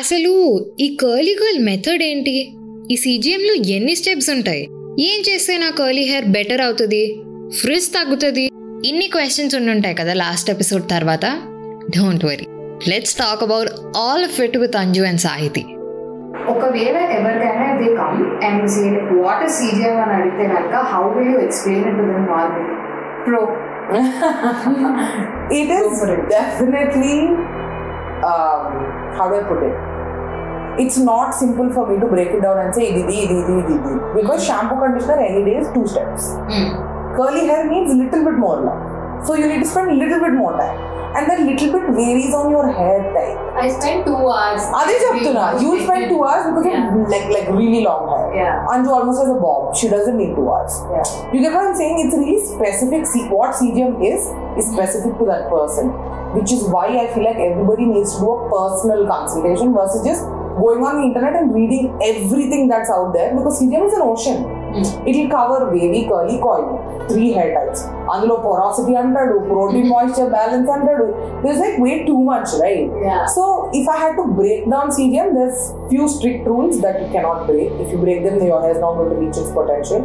అసలు ఈ curly girl method ఏంటి? ఈ సీజీఎంలో ఎన్ని స్టెప్స్ ఉంటాయి? ఏం చేస్తే నా కర్లీ హెయిర్ బెటర్ అవుతుంది? ఫ్రిజ్ తగ్గుతుంది? ఇన్ని క్వశ్చన్స్ ఉండుంటాయి కదా లాస్ట్ ఎపిసోడ్ తర్వాత? Don't worry let's talk about all of it with Anju and Sahiti ఒకవేళ ఎవరికైనా they come and say what is CGM అని అడిగితే కనుక how will you explain it to them normal pro it is for it. definitely um, how do I put it? It's not simple for me to break it down and say idi idi idi idi because shampoo conditioner any day is two steps. Hmm. Curly hair needs little bit more love, so you need to spend a little bit more time. And that little bit varies on your hair type. I spent two hours. Adi Japtuna, you spend two hours because yeah. you like like really long hair. Yeah. Anju almost has a bob. She doesn't need two hours. Yeah. You get what I'm saying? It's really specific. See what CGM is is specific to that person. Which is why I feel like everybody needs to do a personal consultation versus just going on the internet and reading everything that's out there because CGM is an ocean Mm. It'll cover wavy, curly, coily. Three hair types. అందులో porosity అంటాడు protein mm. moisture balance అంటాడు. There's like way too much right? Yeah. so if I had to break down CGM there's few strict rules that you cannot break. If you break them your hair is not going to reach its potential.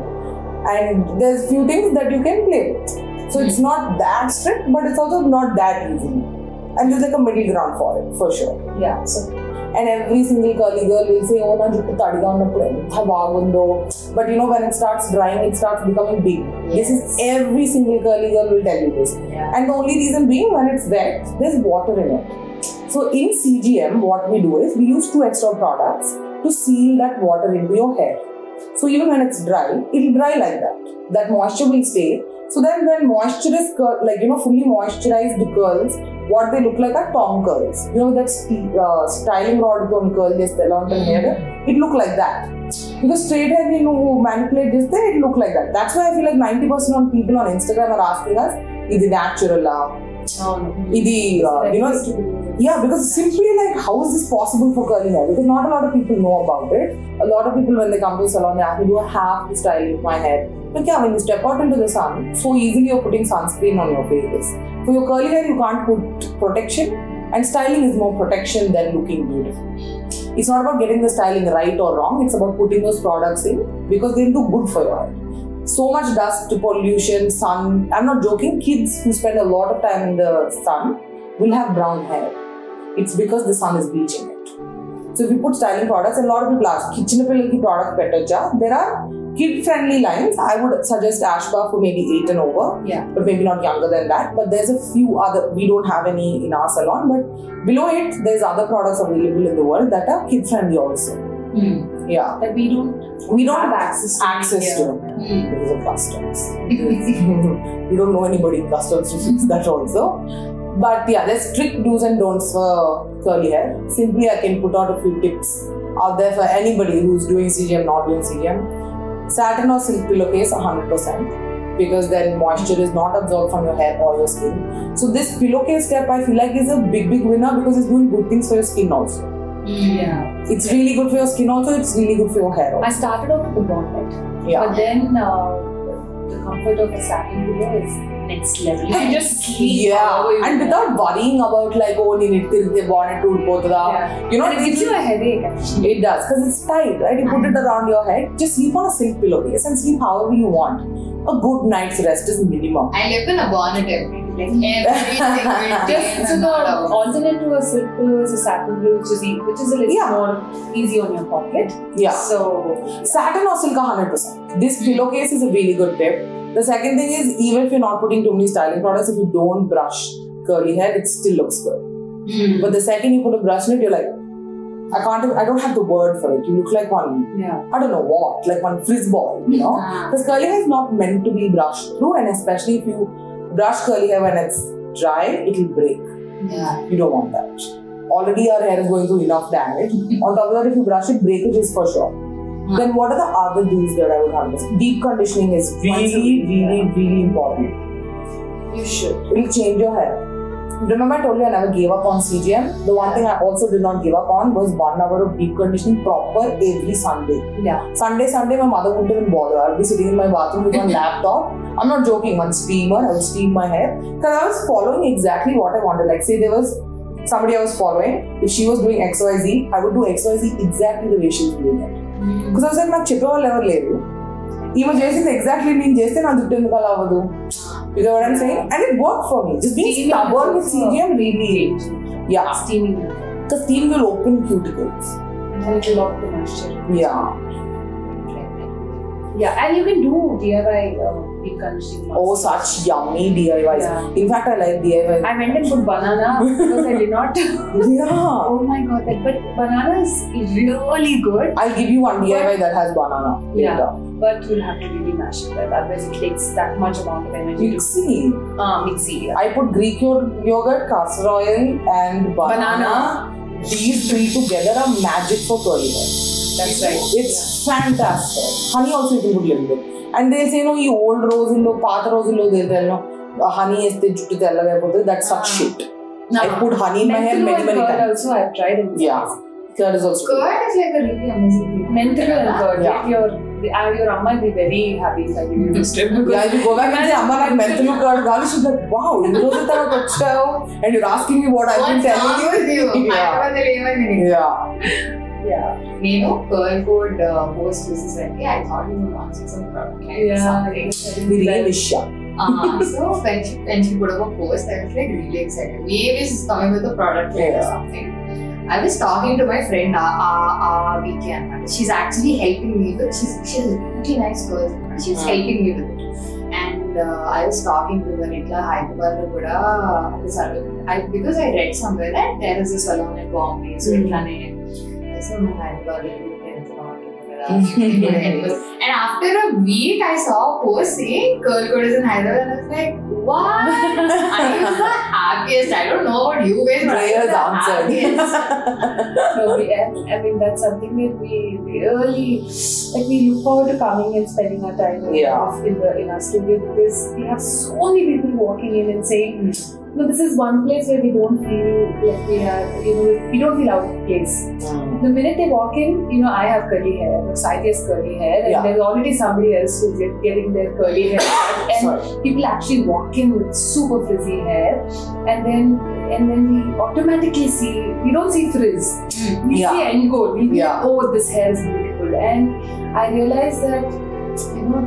And there's few things that you can play. With so it's mm. not that strict but it's also not that easy. And there's like a middle ground for it for sure. Yeah so and every single curly girl will say, Oh, na jittu tadigan na bagundo. But you know, when it starts drying, it starts becoming big. This is every single curly girl will tell you this. And the only reason being when it's wet, there's water in it. So in CGM, what we do is we use two extra products to seal that water into your hair. So even when it's dry, it'll dry like that. That moisture will stay. So then when moisture is like you know fully moisturized curls what they look like are tom curls. You know that st- uh, styling rod on curl just along the hair. It look like that. Because straight hair you know manipulate this it look like that. That's why I feel like 90% of people on Instagram are asking us, is it natural? Uh, అవును ఇది uh, you know yeah, because simply like how is this possible for curly hair? Because not a lot of people know about it. A lot of people when they come to the salon, they ask me, do I have to But yeah, when you step out into the sun, so easily you're putting sunscreen on your face. For your curly hair, you can't put protection, and styling is more protection than looking beautiful. It's not about getting the styling right or wrong, it's about putting those products in because they'll do good for your hair. So much dust, pollution, sun. I'm not joking, kids who spend a lot of time in the sun will have brown hair. It's because the sun is bleaching it. So if you put styling products, a lot of people ask, kitchen product pettocha. There are kid-friendly lines. I would suggest Ashba for maybe eight and over, Yeah. but maybe not younger than that. But there's a few other. We don't have any in our salon, but below it, there's other products available in the world that are kid-friendly also. Hmm. Yeah, That we don't we don't have access to access to them hmm. because of customs. we don't know anybody in customs to fix that also. But yeah, there's strict do's and don'ts for curly hair. Simply, I can put out a few tips out there for anybody who's doing CGM, not doing CGM. Satin or silk pillowcase, 100%. Because then moisture is not absorbed from your hair or your skin. So this pillowcase step, I feel like is a big, big winner because it's doing good things for your skin also. Yeah. It's really good for your skin also. It's really good for your hair also. I started off with the bonnet, Yeah. but then uh, the comfort of a satin pillow is next level. You can just sleep. Yeah, and without worrying about like, oh, you need to bonnet tool yeah. You know, it gives you a headache actually. It does because it's tight, right? You put it around your head. Just sleep on a silk pillowcase and sleep however you want. A good night's rest is minimum. I live in a bonnet every like every single Just so the alternate to a silk pillow is a satin pillow, which is which is a little yeah. more easy on your pocket. Yeah. So satin or silk, hundred percent. This hmm. pillowcase is a really good tip the second thing is, even if you're not putting too many styling products, if you don't brush curly hair, it still looks good. Hmm. But the second you put a brush in it, you're like, I can't, I don't have the word for it. You look like one, yeah. I don't know what, like one frizz ball, you know? Because curly hair is not meant to be brushed through, and especially if you brush curly hair when it's dry, it'll break. Yeah. You don't want that. Already our hair is going through enough damage. On top of that, if you brush it, breakage is for sure. Then what are the other do's that I would have? Deep conditioning is Once a really, week, really, really important. You should. It'll change your hair. Remember I told you I never gave up on CGM? The one thing I also did not give up on was one hour of deep conditioning proper every Sunday. Yeah. Sunday, Sunday, my mother wouldn't even bother. I'd be sitting in my bathroom with my laptop. I'm not joking, one steamer. I would steam my hair because I was following exactly what I wanted. Like, say there was somebody I was following, if she was doing XYZ, I would do XYZ exactly the way she was doing it. Because I was like, నాకు చెప్పేవాళ్ళు ఎవరు లేరు ఈమె చేసింది exactly నేను చేస్తే నా జుట్టు ఎందుకు అలా అవ్వదు You know what I'm saying? And it worked for me. Just being Steaming stubborn with is also- CGM really, yeah. Steaming. The steam will open cuticles. And it will lock the moisture. Yeah. Yeah, and you can do DIY uh, deep conditioning. Oh, such yummy DIYs. Yeah. In fact, I like DIYs. I went and put banana because I did not. yeah. oh my god, that, but banana is really good. I'll give you one DIY that has banana Yeah. But you'll have to really mash it well, otherwise it takes that much amount of energy to Mixie. uh, mixie. Yeah. I put Greek yogurt, castor oil, and banana. These three together are magic for curly hair. That's right. It's yeah. fantastic. Honey also you can put a little bit. And they'll say, no, you old rose in low, path rose in low, they'll tell, no, uh, honey is the juttu tell that's such ah. shit. I put honey in my hair many, many times. also I've tried it. Yeah. Curd is also curd is like a really amazing thing. Menthol and curd. Yeah. Your I, your amma will be very happy if I give you this tip. Because yeah, you go back and say, Amma, I mental curd gali. She's like, wow, you know that I touched her and you're asking me what I've been telling you. yeah. yeah. You know, Curl Code uh, post was like, yeah, I thought you were launching some product line yeah. or something. Virisha. uh, uh-huh. so when she, when she put up a post, I was like really excited. We are coming with a product yeah. or something. I was talking to my friend uh, uh, uh, weekend. She's actually helping me with. She's she's a really nice person. She's Hmm. helping me with it. And uh, I was talking to her ఇట్లా హైదరాబాద్ లో కూడా I because I read somewhere that there is a salon in Bombay. So Hmm. ఇట్లానే so నువ్వు Hyderabad yes. And after a week, I saw a post saying Curl Code is in Hyderabad, and I was like, what? I was the happiest. I don't know about you guys, but I was the so we, I mean, that's something that we really like. We look forward to coming and spending our time yeah. in, the, in our studio because we have so many people walking in and saying. Mm "No, this is one place where we don't feel like we are, you know, we don't feel out of place." Hmm. The minute they walk in, you know, I have curly hair, Saiti has curly hair, and Yeah. there's already somebody else who's getting their curly hair cut, and Sorry. people actually walk in with super frizzy hair, and then and then we automatically see we don't see frizz, we Yeah. see end goal. We Yeah. like, oh, this hair is beautiful, and I realized that you know,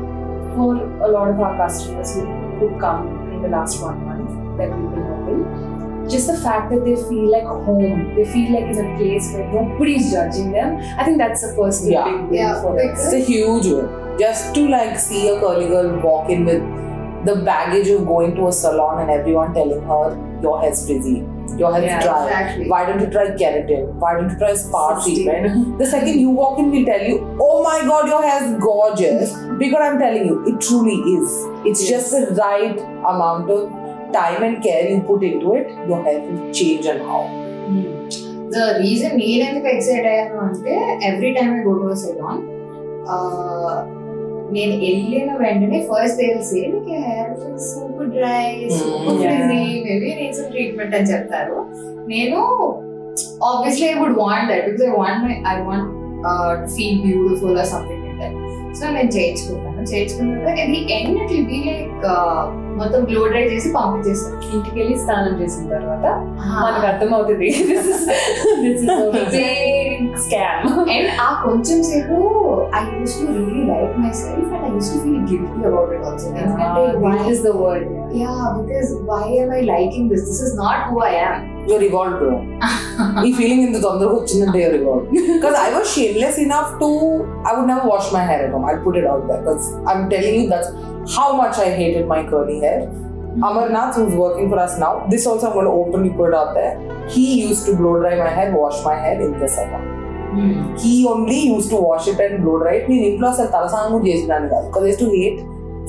for a lot of our customers who who come in the last one month that we've been open. Just the fact that they feel like home, they feel like in a place where nobody's judging them. I think that's the first Yeah. big win Yeah, for them. It's a huge win. Just to like see a curly girl walk in with the baggage of going to a salon and everyone telling her your hair's frizzy, your hair's Yeah, dry. Exactly. Why don't you try keratin? Why don't you try spa treatment? The second you walk in, we'll tell you, oh my god, your hair's gorgeous. Because I'm telling you, it truly is. It's Yes. just the right amount of time and care you put into it, your hair will change and how. The reason నేను ఎందుకు excite అయ్యాను అంటే every time I go to salon నేను వెళ్ళిన వెంటనే first తెలిసి నీకు hair super dry super Mm, yeah. Frizzy maybe నేను ట్రీట్మెంట్ అని చెప్తారు నేను obviously I would want that because I want my I want feel beautiful or something like that so నేను చేయించుకుంటాను చేయించుకున్న తర్వాత అది end it will be like మొత్తం blow dry చేసి పంపించేస్తాను ఇంటికి వెళ్ళి స్నానం చేసిన తర్వాత మనకు అర్థమవుతుంది. స్కామ్ అండ్ ఆ కొంచెం సేపు I use to really like myself and I use to feel guilty about it also ఎందుకంటే why is the word yeah because why am I liking this this is not who I am You're evolved, bro. ఈ feeling ఇంత తొందరగా వచ్చిందంటే you're evolved. Because I was shameless enough to, I would never wash my hair at home. I'd put it out there. Because I'm telling you, that's how much I hated my curly hair. Amarnath, who's working for us now, this also I'm going to openly put it out there. He used to blow dry my hair, wash my hair in the summer. He only used to wash it and blow dry it. నేను ఇంట్లో అసలు తలసాంగు చేసినాను కాదు because I used to hate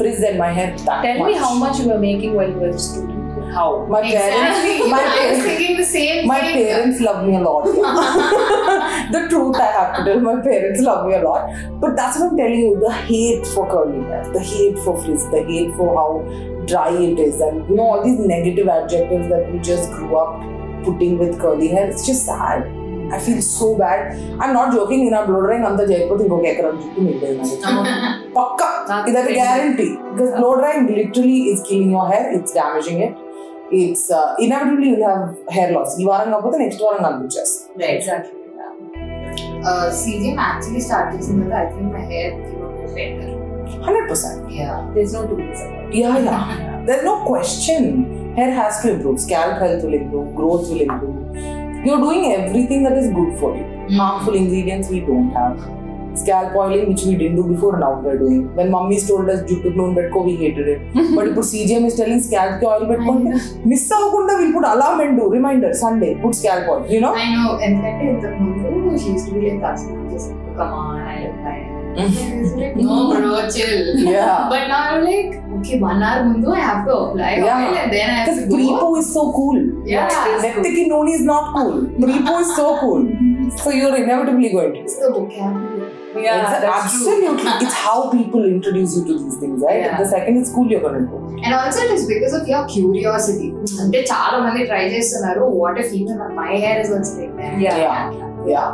frizz in my hair that Tell much. me how much you were making when you were a student. how? My exactly. parents, my parents, thinking the same. My thing. parents love me a lot. the truth I have to tell, my parents love me a lot. But that's what I'm telling you. The hate for curly hair, the hate for frizz, the hate for how dry it is, and you know all these negative adjectives that we just grew up putting with curly hair. It's just sad. I feel so bad. I'm not joking. I'm blow drying under the Jaipur thing. Okay, I'm just going Pakka. A guarantee. Because blow drying literally is killing your hair. It's damaging it it's uh, inevitably you'll have hair loss. You are not next one on the Exactly. Uh, CGM actually started mm-hmm. I think my hair became better. 100%. Yeah. There's no two ways about it. Yeah, yeah, yeah. There's no question. Hair has to improve. Scalp health will improve. Growth will improve. You're doing everything that is good for you. Mm-hmm. Harmful ingredients we don't have Scalp oiling, which we didn't do before, now we're doing. When mummies told us juttu known betko, we hated it. But ఇప్పుడు CGM is telling scalp ki oil పెట్టుకుంటే miss అవ్వకుండా వీళ్ళు put alarm and do reminder Sunday put scalp oil. You know? I know ఎందుకంటే ఇంతకు ముందు she used to be like అసలు just come on I like no bro chill Yeah. But now I like okay one hour ముందు I have to apply Yeah. Oil and then I have Because to go Prepo is so cool. Yeah. Nettiki noni is not cool. Prepo is so cool. So you're inevitably going to. It's the vocabulary. Yeah, Exa- that's absolutely. it's how people introduce you to these things, right? Yeah. The second it's cool, you're gonna do. And also it is because of your curiosity అంటే చాలా మంది try చేస్తున్నారు what if even my hair is also like Yeah. Yeah.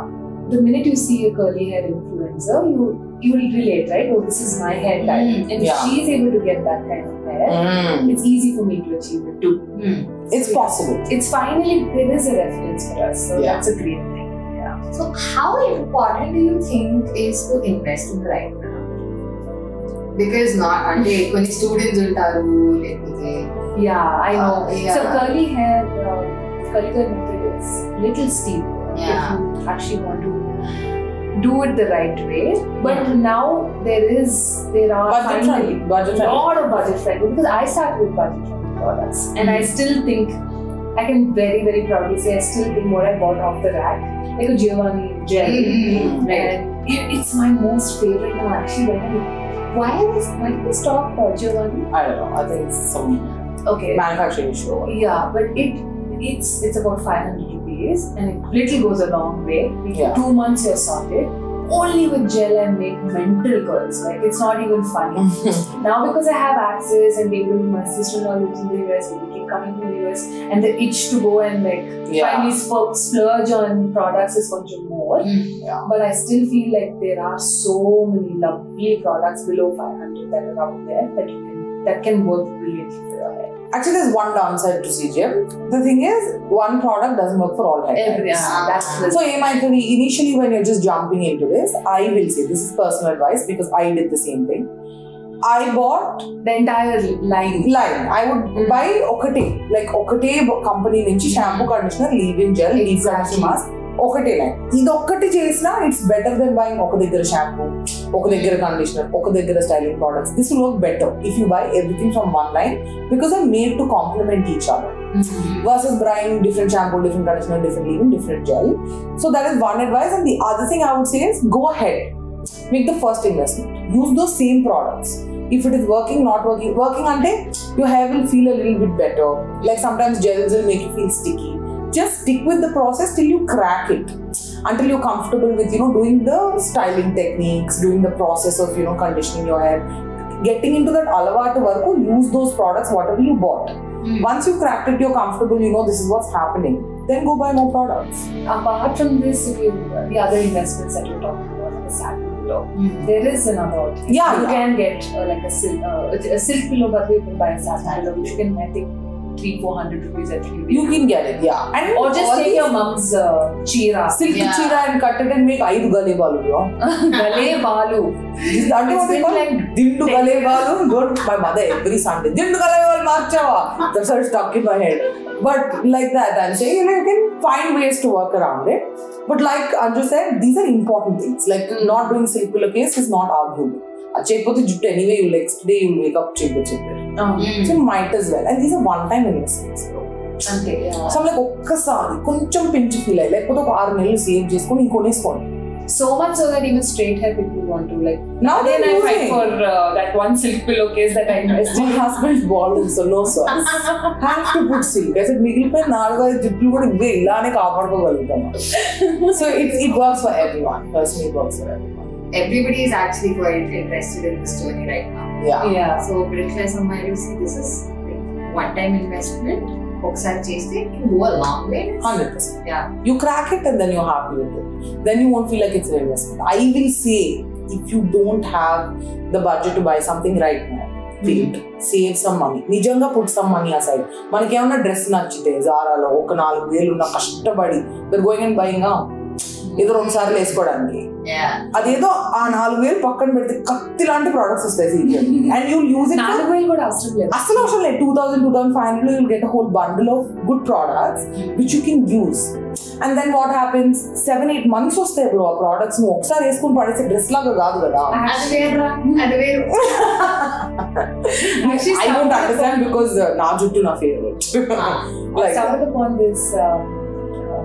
The minute you see a curly hair influencer, you you will relate, right? Oh, this is my hair type. Mm, and if yeah. she's able to get that kind of hair, it's easy for me to achieve it too. It's possible. It's finally there is a reference for us, so Yeah. that's a great thing. so, how important do you think is to invest in right now? Because not only when students are Yeah, I know. Uh, yeah. So curly hair, uh, curly hair method is little steep yeah. if you actually want to do it the right way. But yeah. now there is there are budget friendly, budget lot of budget friendly because I started with budget friendly products and mm. I mm-hmm. still think I can very very proudly say I still think what I bought off the rack like a Giovanni gel Mm, right. and it- it's my most favorite now actually why why did they stop uh, Giovanni? I don't know. I think it's some Okay, manufacturing issue. yeah, but it it's it's about 500 rupees and it little goes a long way. Yeah. Two months you're sorted. Only with gel and make mental curls. Like it's not even funny. now because I have access and able to my sister-in-law lives in the US, we keep coming to the US, and the itch to go and like yeah. finally sp- splurge on products is much more. Hmm. Yeah. But I still feel like there are so many lovely products below 500 that are out there that you can that can work brilliantly for your hair. Actually, there's one downside to CGM. The thing is, one product doesn't work for all hair Every, types. Yeah, so, Emaithani, initially when you're just jumping into this, I will say this is personal advice because I did the same thing. I bought the entire line. Line. I would mm-hmm. buy Okate, like Okate company nunchi shampoo, conditioner, leave-in gel, exactly. leave-in mask. ఒకటే line ఇది ఒక్కటి చేసినా it's better then buying ఒక దగ్గర shampoo ఒక దగ్గర conditioner ఒక దగ్గర styling products this will work better if you buy everything from one line because I made to complement each other versus buying different shampoo, different conditioner, different leave-in, different gel. So that is one advice. And the other thing I would say is go ahead, make the first investment. Use those same products. If it is working, not working, working until your hair will feel a little bit better. Like sometimes gels will make you feel sticky. Just stick with the process till you crack it. Until you're comfortable with, you know, doing the styling techniques, doing the process of, you know, conditioning your hair. Getting into that alavatu varku, use those products, whatever you bought. Once you cracked it, you're comfortable, you know this is what's happening. Then go buy more products. Apart from this, if you, the other investments that you're talking about, a satin pillow, there is another. option. Yeah, you yeah. can get uh, like a silk, uh, a silk pillow, but you can buy a satin pillow, which you can I think three, four hundred rupees at Rio. You can get it, yeah. And or just take your mum's uh, chira, silk yeah. chira, and cut it and make ayur gale balu. gale balu. Is That what they call like dindu gale balu. Don't my mother every Sunday dindu gale balu marchawa. That's how it's stuck in my head. But like that, I'm saying you know you can find ways to work around it. But like Anju said, these are important things. Like mm. not doing silk pillowcase is not arguable. A chepot is jute anyway. You next day you wake up chepot chepot. Um, so might as well and these are one time investments bro అంతే yeah. So like ఒక్కసారి కొంచెం పెంచి feel అయ్యి లేకపోతే ఒక ఆరు నెలలు save చేసుకొని ఇంకొనేసుకోండి So much so that even straight hair people want to like. Now Again, they're I fight using. for uh, that one silk pillowcase that I invested. My husband's balding, so no sauce. Have to put silk. I said, మిగిలిపోయిన నాలుగు ఐదు జుట్లు కూడా ఇవే ఇలానే కాపాడుకోగలుగుతాం so it it works for every one personal it works for every one Everybody is actually quite interested in this journey right now. Yeah Yeah. So middle class అమ్మాయిలు see this is one time investment. ఒకసారి చేస్తే can go a long way. Hundred percent Yeah. You crack it and then you happy with it then you won't feel like it's investment I will say if you don't have the budget to buy something right now wait save some money నిజంగా put some money aside మనకి ఏమన్నా dress నచ్చితే జారాలో ఒక నాలుగు వేలు ఉన్న కష్టపడి మీరు గోయింగ్ అండ్ బయింగ్ ఏదో రెండు సార్లు వేసుకోవడానికి. అదేదో ఆ నాలుగు వేలు పక్కన పెడితే కత్తి లాంటి ప్రోడక్ట్స్ వస్తాయి అండ్ యూ యూజ్ ఇట్ నాలుగు వేలు కూడా అవసరం లేదు. అసలు అవసరం లేదు. Two thousand two thousand five hundred you'll get whole bundle of good products which you can use and then what happens seven eight months వస్తాయి బ్రో ఆ ప్రోడక్ట్స్ నువ్వు ఒకసారి వేసుకుని పడేసే డ్రెస్ లాగా కాదు కదా. ఐ డోంట్ అండర్స్టాండ్ బికాస్ నా జుట్టు నా favourite upon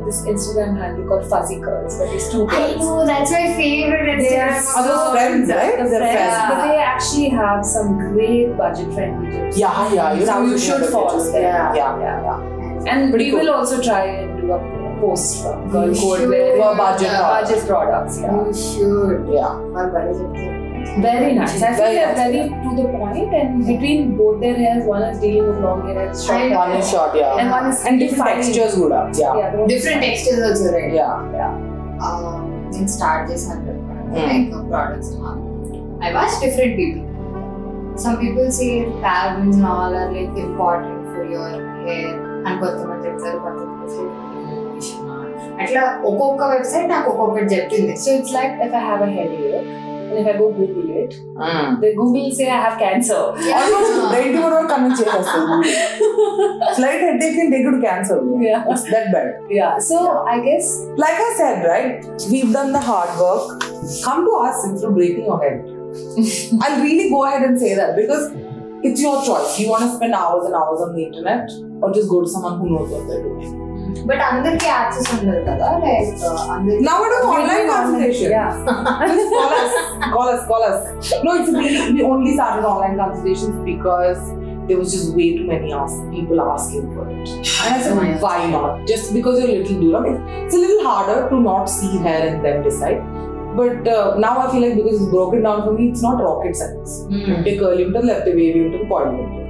this Instagram handle called Fuzzy Curls, but it's two I girls. know that's my favorite They are Instagram Are those friends, right? The They're friends, friends. but they actually have some great budget friendly tips. Yeah, yeah, you So you should follow them. Yeah, yeah, yeah. And Pretty we cool. will also try and do a post from Curl Code For budget uh, products. budget products. Yeah. You should. Yeah. Or budget. Very nice. I Very think they're nice. very to the point, and between both their hairs, one is dealing with long hair and short I hair. One is short, yeah. and one is And different defining. textures కూడా. Yeah. Yeah, the one is Different fine. textures also, right? Yeah. Um, నేను start చేశాను Hmm. Like products I watch different people some people say parabens and all are like important for your hair అని కొంతమంది చెప్తారు కొంతమంది say illumination ఆ. అట్లా ఒక్కొక్క website నాకు ఒక్కొక్కటి చెప్తుంది So it's like if I have a headache, if I go Google it, mm. the Google say I have cancer. Almost right over or coming Slight headache can take you to cancer. Yeah. It's that bad. Yeah. So yeah. I guess like I said, right? We've done the hard work. Come to us instead of breaking your head. I'll really go ahead and say that because it's your choice. You want to spend hours and hours on the internet or just go to someone who knows what they're doing. But అందరికి access ఉండదు కదా like అందరికి Nowadays, online consultation. Yeah. Just call us. Call us. Call us. No, it's really, we only started online consultations because there was just way too many ask, people asking for it. And I said, Oh, yeah. why not? Just because you're a little duram. It's a little harder to not see hair and then decide. But uh, now I feel like because it's broken down for me, it's not rocket science. ఉంటే curly ఉంటుంది లేకపోతే వేవి ఉంటుంది coil ఉంటుంది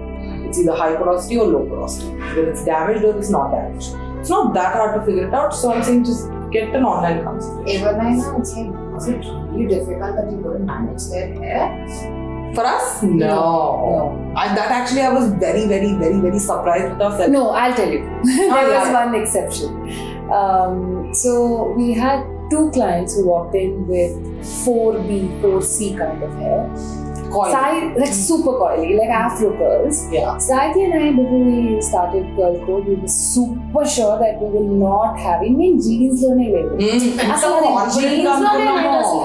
it's ఇది high porosity or low porosity whether it's damaged or it's not damaged it's not that hard to figure it out. So I'm saying just get an online consultation. Even I know it's was it really difficult that you couldn't manage their hair? For us, no. no. That actually, I was very, very, very, very surprised with ourselves. No, I'll tell you. there was one exception. Um, so we had two clients who walked in with 4B, 4C kind of hair Coily. Sai, like mm. super coily, like afro curls. Yeah. Saiti and I, before we started Curl Code, we were super sure that we will not have any mean, jeans learning mm. jeans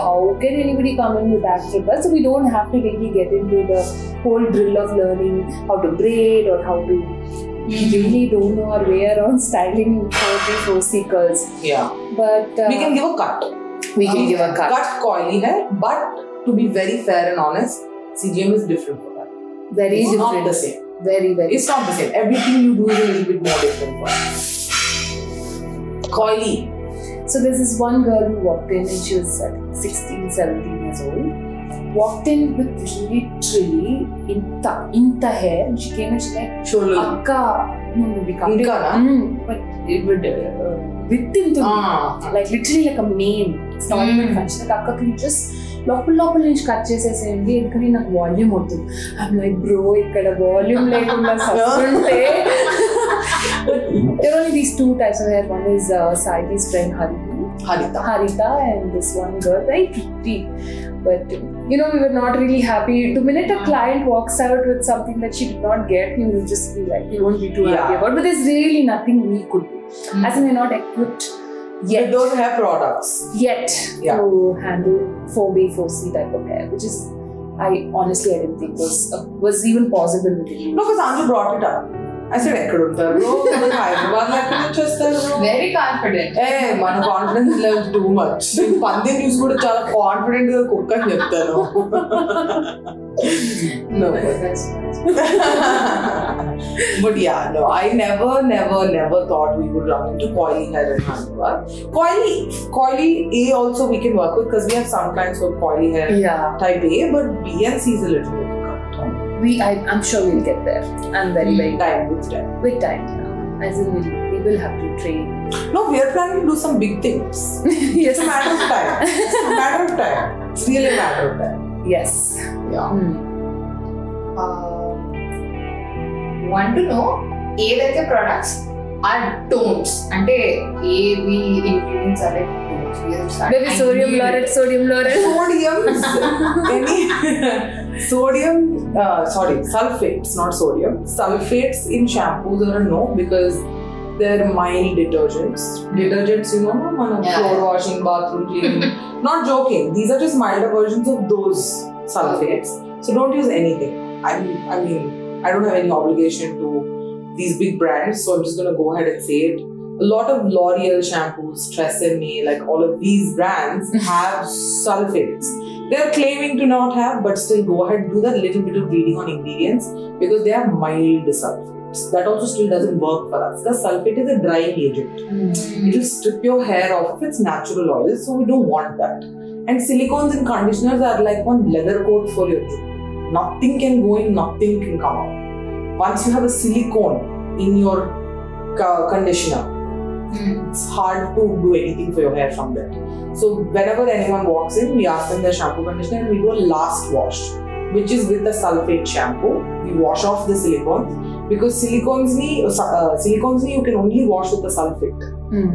How can anybody come in with that triple? So we don't have to really get into the whole drill of learning how to braid or how to. We mm. really don't know our way around styling for the four-seekers. curls. Yeah. But uh, we can give a cut. We can um, give a cut. Cut coily hair, but to be very fair and honest, CGM is different for that Very it's different. not the same Very, very. It's not the same. Everything you do is a little bit more different. for us. Coily. So there's this one girl who walked in and she was think, 16, 17 years old. Walked in with literally inta, inta hair and she came and she's like. Akka, no, no, we can't. Inkana? Mm, but it would uh, with into Ah. like literally like a mane. It's not Mm. even function. Like Akka can you just లోపల లోపల నుంచి cut చేసేసేయండి ఎందుకని నాకు volume వద్దు I'm like bro ఇక్కడ volume లేకుండా సస్తుంటే there are only these two types of hair. One is uh, Saidi's friend Harita, Harita. Harita, and this one girl, very pretty. But you know, we were not really happy. The minute a client walks out with something that she did not get, you will just be like, you won't be too happy Yeah. about. But there's really nothing we could do. As in, we're not equipped yet they don't have products yet yeah. to handle 4B, 4C type of hair, which is I honestly I didn't think was uh, was even possible with it. No, because Anju brought it up. I said I couldn't. Hyderabad, I very confident ఏ మన confidence level too much పంది news కూడా చాలా confident గా కుక్క అని చెప్తాను but yeah, no, I never, never, never thought we would run into coily hair in handlebar. Coily, coily A also we can work with because we have some clients with coily hair type A, but B and C is a little bit difficult. We, I, am sure we'll get there. I'm very, mm. very time with time. With time, yeah. As in, will have to train. No, we are planning to do some big things. yes. It's a matter of time. It's a matter of time. It's really a matter of time. Yes. Yeah. Mm. Uh, want to know what products are or don'ts అంటే ఏవి ingredients అదే Maybe sodium laureth, sodium laureth. Sodium. any sodium, uh, sorry, sulfates, not sodium. Sulfates in shampoos are a no because they're mild detergents detergents you know man Yeah. floor washing bathroom cleaning not joking these are just milder versions of those sulfates so don't use anything I mean, I mean I don't have any obligation to these big brands so I'm just gonna go ahead and say it a lot of L'Oreal shampoos, Tresemme, like all of these brands have sulfates. They're claiming to not have, but still go ahead do that little bit of reading on ingredients because they have mild sulfates. That also still doesn't work for us because sulfate is a drying agent. Hmm. It will strip your hair off of its natural oils, so we don't want that. And silicones in conditioners are like one leather coat for your jute. Nothing can go in, nothing can come out. Once you have a silicone in your co- conditioner, hmm. it's hard to do anything for your hair from that. So whenever anyone walks in, we ask them their shampoo conditioner and we do a last wash, which is with the sulfate shampoo. We wash off the silicones because silicones ni, uh, uh, silicones ni you can only wash with the sulfate.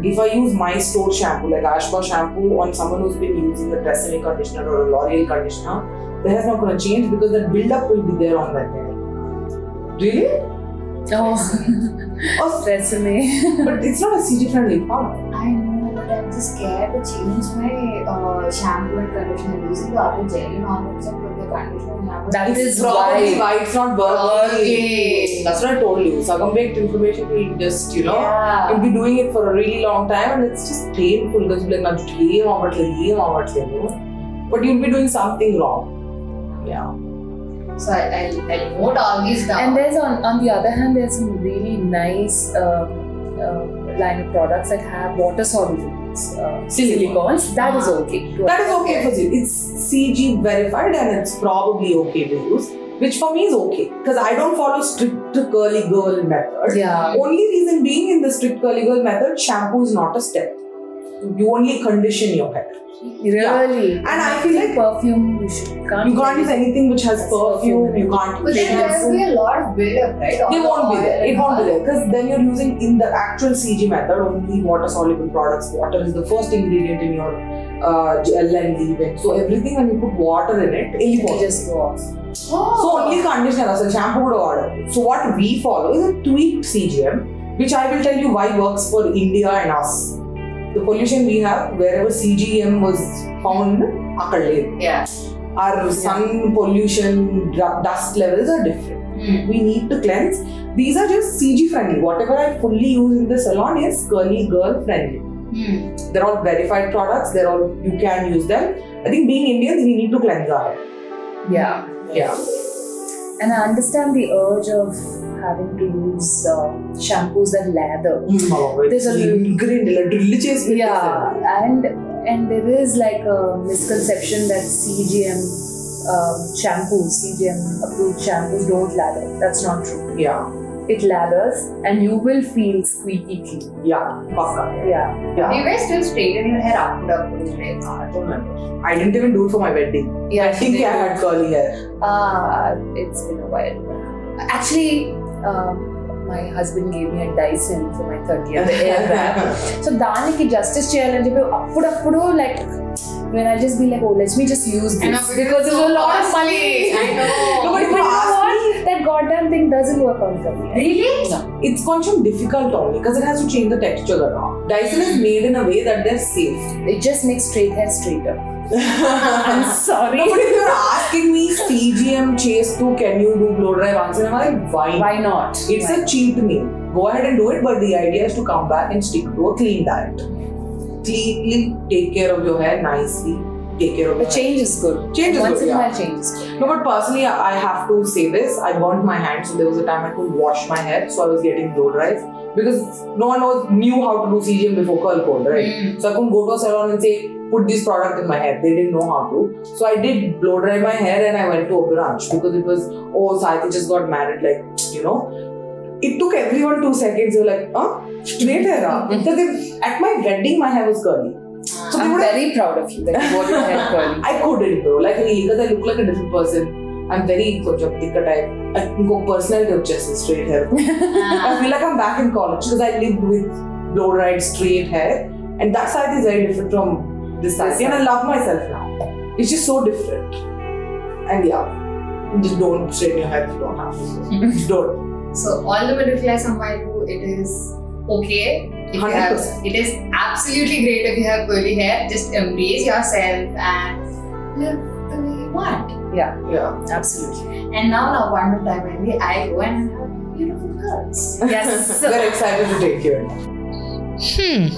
If I use my store shampoo like Ashba shampoo on someone who's been using a Tresemme conditioner or a L'Oreal conditioner, the hair's not going to change because that buildup will be there on that hair. Really? Oh, Oh, resume. but it's not a CG friendly product. I know, but I'm just scared to change my uh, shampoo and conditioner using the other jelly non-mix and put the conditioner and shampoo. That it is probably why, why it's not working. That's what I told you. Circumvent information will just, you know, yeah. you'll be doing it for a really long time and it's just painful because you'll be like, but you'll be doing something wrong. Yeah. So I, I'll, I'll note all these down. And there's on, on the other hand, there's some really nice um, uh, line of products that have water soluble uh, silicones. That is Ah. okay. That is okay for you. It's CG verified and it's probably okay to use, which for me is okay because I don't follow strict curly girl method. Yeah. Only reason being in the strict curly girl method, shampoo is not a step. You only condition your hair. Really. And I feel like perfume. You should can't. you can't use anything which has perfume. You can't but then there will be a lot of build-up, right? They won't be there. It won't be there because then you're using in the actual CG method only water soluble products. Water is the first ingredient in your uh, gel and leave-in. So everything when you put water in it, It it will just go off. Oh. So only conditioner, so shampoo would order. So what we follow is a tweaked CGM, which I will tell you why works for India and us. The pollution we have, wherever CGM was found, akkad లేదు. Yeah. Our sun pollution, dust levels are different. Hmm. We need to cleanse. These are just CG friendly. Whatever I fully use in the salon is curly girl friendly. Hmm. They're all verified products. They're all you can use them. I think being Indians, we need to cleanse our hair. Yeah. Yeah. And I understand the urge of having to use uh, shampoos that lather. Hmm, oh, There's a green drill delicious. Yeah, and and there is like a misconception that CGM um, shampoos, CGM approved shampoos don't lather. That's not true. Yeah. It lathers and you will feel squeaky clean. Yeah. Yeah. yeah. Do you guys still straighten your hair after the it I don't know. I didn't even do it for my wedding. Yeah, I think I had curly hair. Ah, uh, it's been a while. Actually, um, my husband gave me a Dyson for my 30th air wrap. So దానికి justice చేయాలని చెప్పి అప్పుడప్పుడు like when I just be like, oh, let me just use I know, this because because it's it's a so lot of costly. money. I know. No, but But if you you know ask what? That goddamn thing doesn't work on for me. Really? It's కొంచెం difficult only because it has to change the texture around. Dyson is made in a way that they're safe. It just makes straight hair straighter. I'm sorry. No, but if you're asking me CGM chase to can you do blow dry once in a while, why? Why not? It's a cheat meal. Go ahead and do it, but the idea is to come back and stick to a clean diet. Cleanly take care of your hair nicely. Take care of the your hair. change is good. Change is Once good, in a while, change is good. No, but personally, I have to say this. I burnt my hand, so there was a time I could wash my hair, so I was getting blow dries because no one was, knew how to do CGM before Curl Code, right? Hmm. So I couldn't go to a salon and say, put this product in my hair. They didn't know how to. So I did blow dry my hair and I went to a branch because it was, oh, Saiti just got married, like, you know. It took everyone two seconds. They were like, huh? Straight hair. Because at my wedding, my hair was curly. So I'm very have, proud of you that you bought your hair curly. I couldn't, bro. Like, really, because I look like a different person. I'm very Kojapdika type. I go personal just with straight hair. I feel like I'm back in college because I lived with blow dry straight hair, and that side is very different from this, and I love myself now. It's just so different. And yeah, just don't straighten your hair if you don't have to. don't. So, all the middle class Sambalu, it is okay. If 100%. Have, it is absolutely great if you have curly hair. Just embrace yourself and live the way you want. Yeah, yeah, absolutely. And now, now one more time, maybe I go and have beautiful girls. Yes, we're excited to take you. Hmm,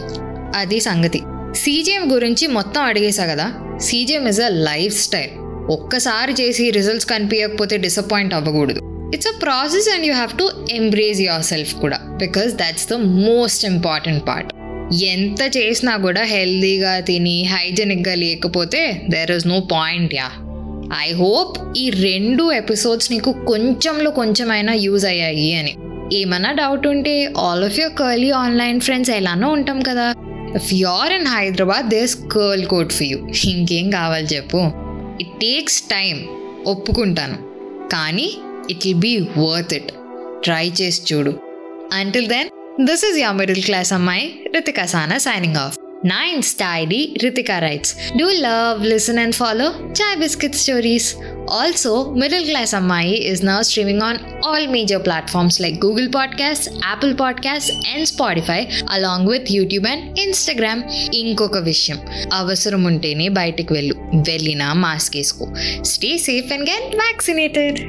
Adi Sangati. CGM గురించి మొత్తం అడిగేశా కదా. CGM is a lifestyle ఒక్కసారి చేసి results కనిపించకపోతే disappoint అవ్వకూడదు. It's a process and you have to embrace yourself కూడా. Because that's the most important part ఎంత చేసినా కూడా హెల్దీగా తిని హైజెనిక్గా లేకపోతే there is no point yeah I hope ఈ రెండు ఎపిసోడ్స్ నీకు కొంచెంలో కొంచెమైనా యూజ్ అయ్యాయి అని. ఏమన్నా డౌట్ ఉంటే all of your curly online friends ఎలానో ఉంటాం కదా. If you're in Hyderabad does curl coat for you ఇంకేం కావాలి చెప్పు? ఇట్ టేక్స్ టైం ఒప్పుకుంటాను. కానీ it will be worth it try చేసి చూడు. Until then this is yeah middle class అమ్మాయి Ritika Sana signing off నా Insta ID Ritika rights do love listen and follow chai biscuit stories Also, Middle Class Ammai is now streaming on all major platforms like Google Podcasts, Apple Podcasts, and Spotify, along with YouTube and Instagram. ఇంకొక విషయం అవసరం ఉంటేనే బయటకు వెళ్ళు వెళ్ళినా mask వేసుకో stay safe and get vaccinated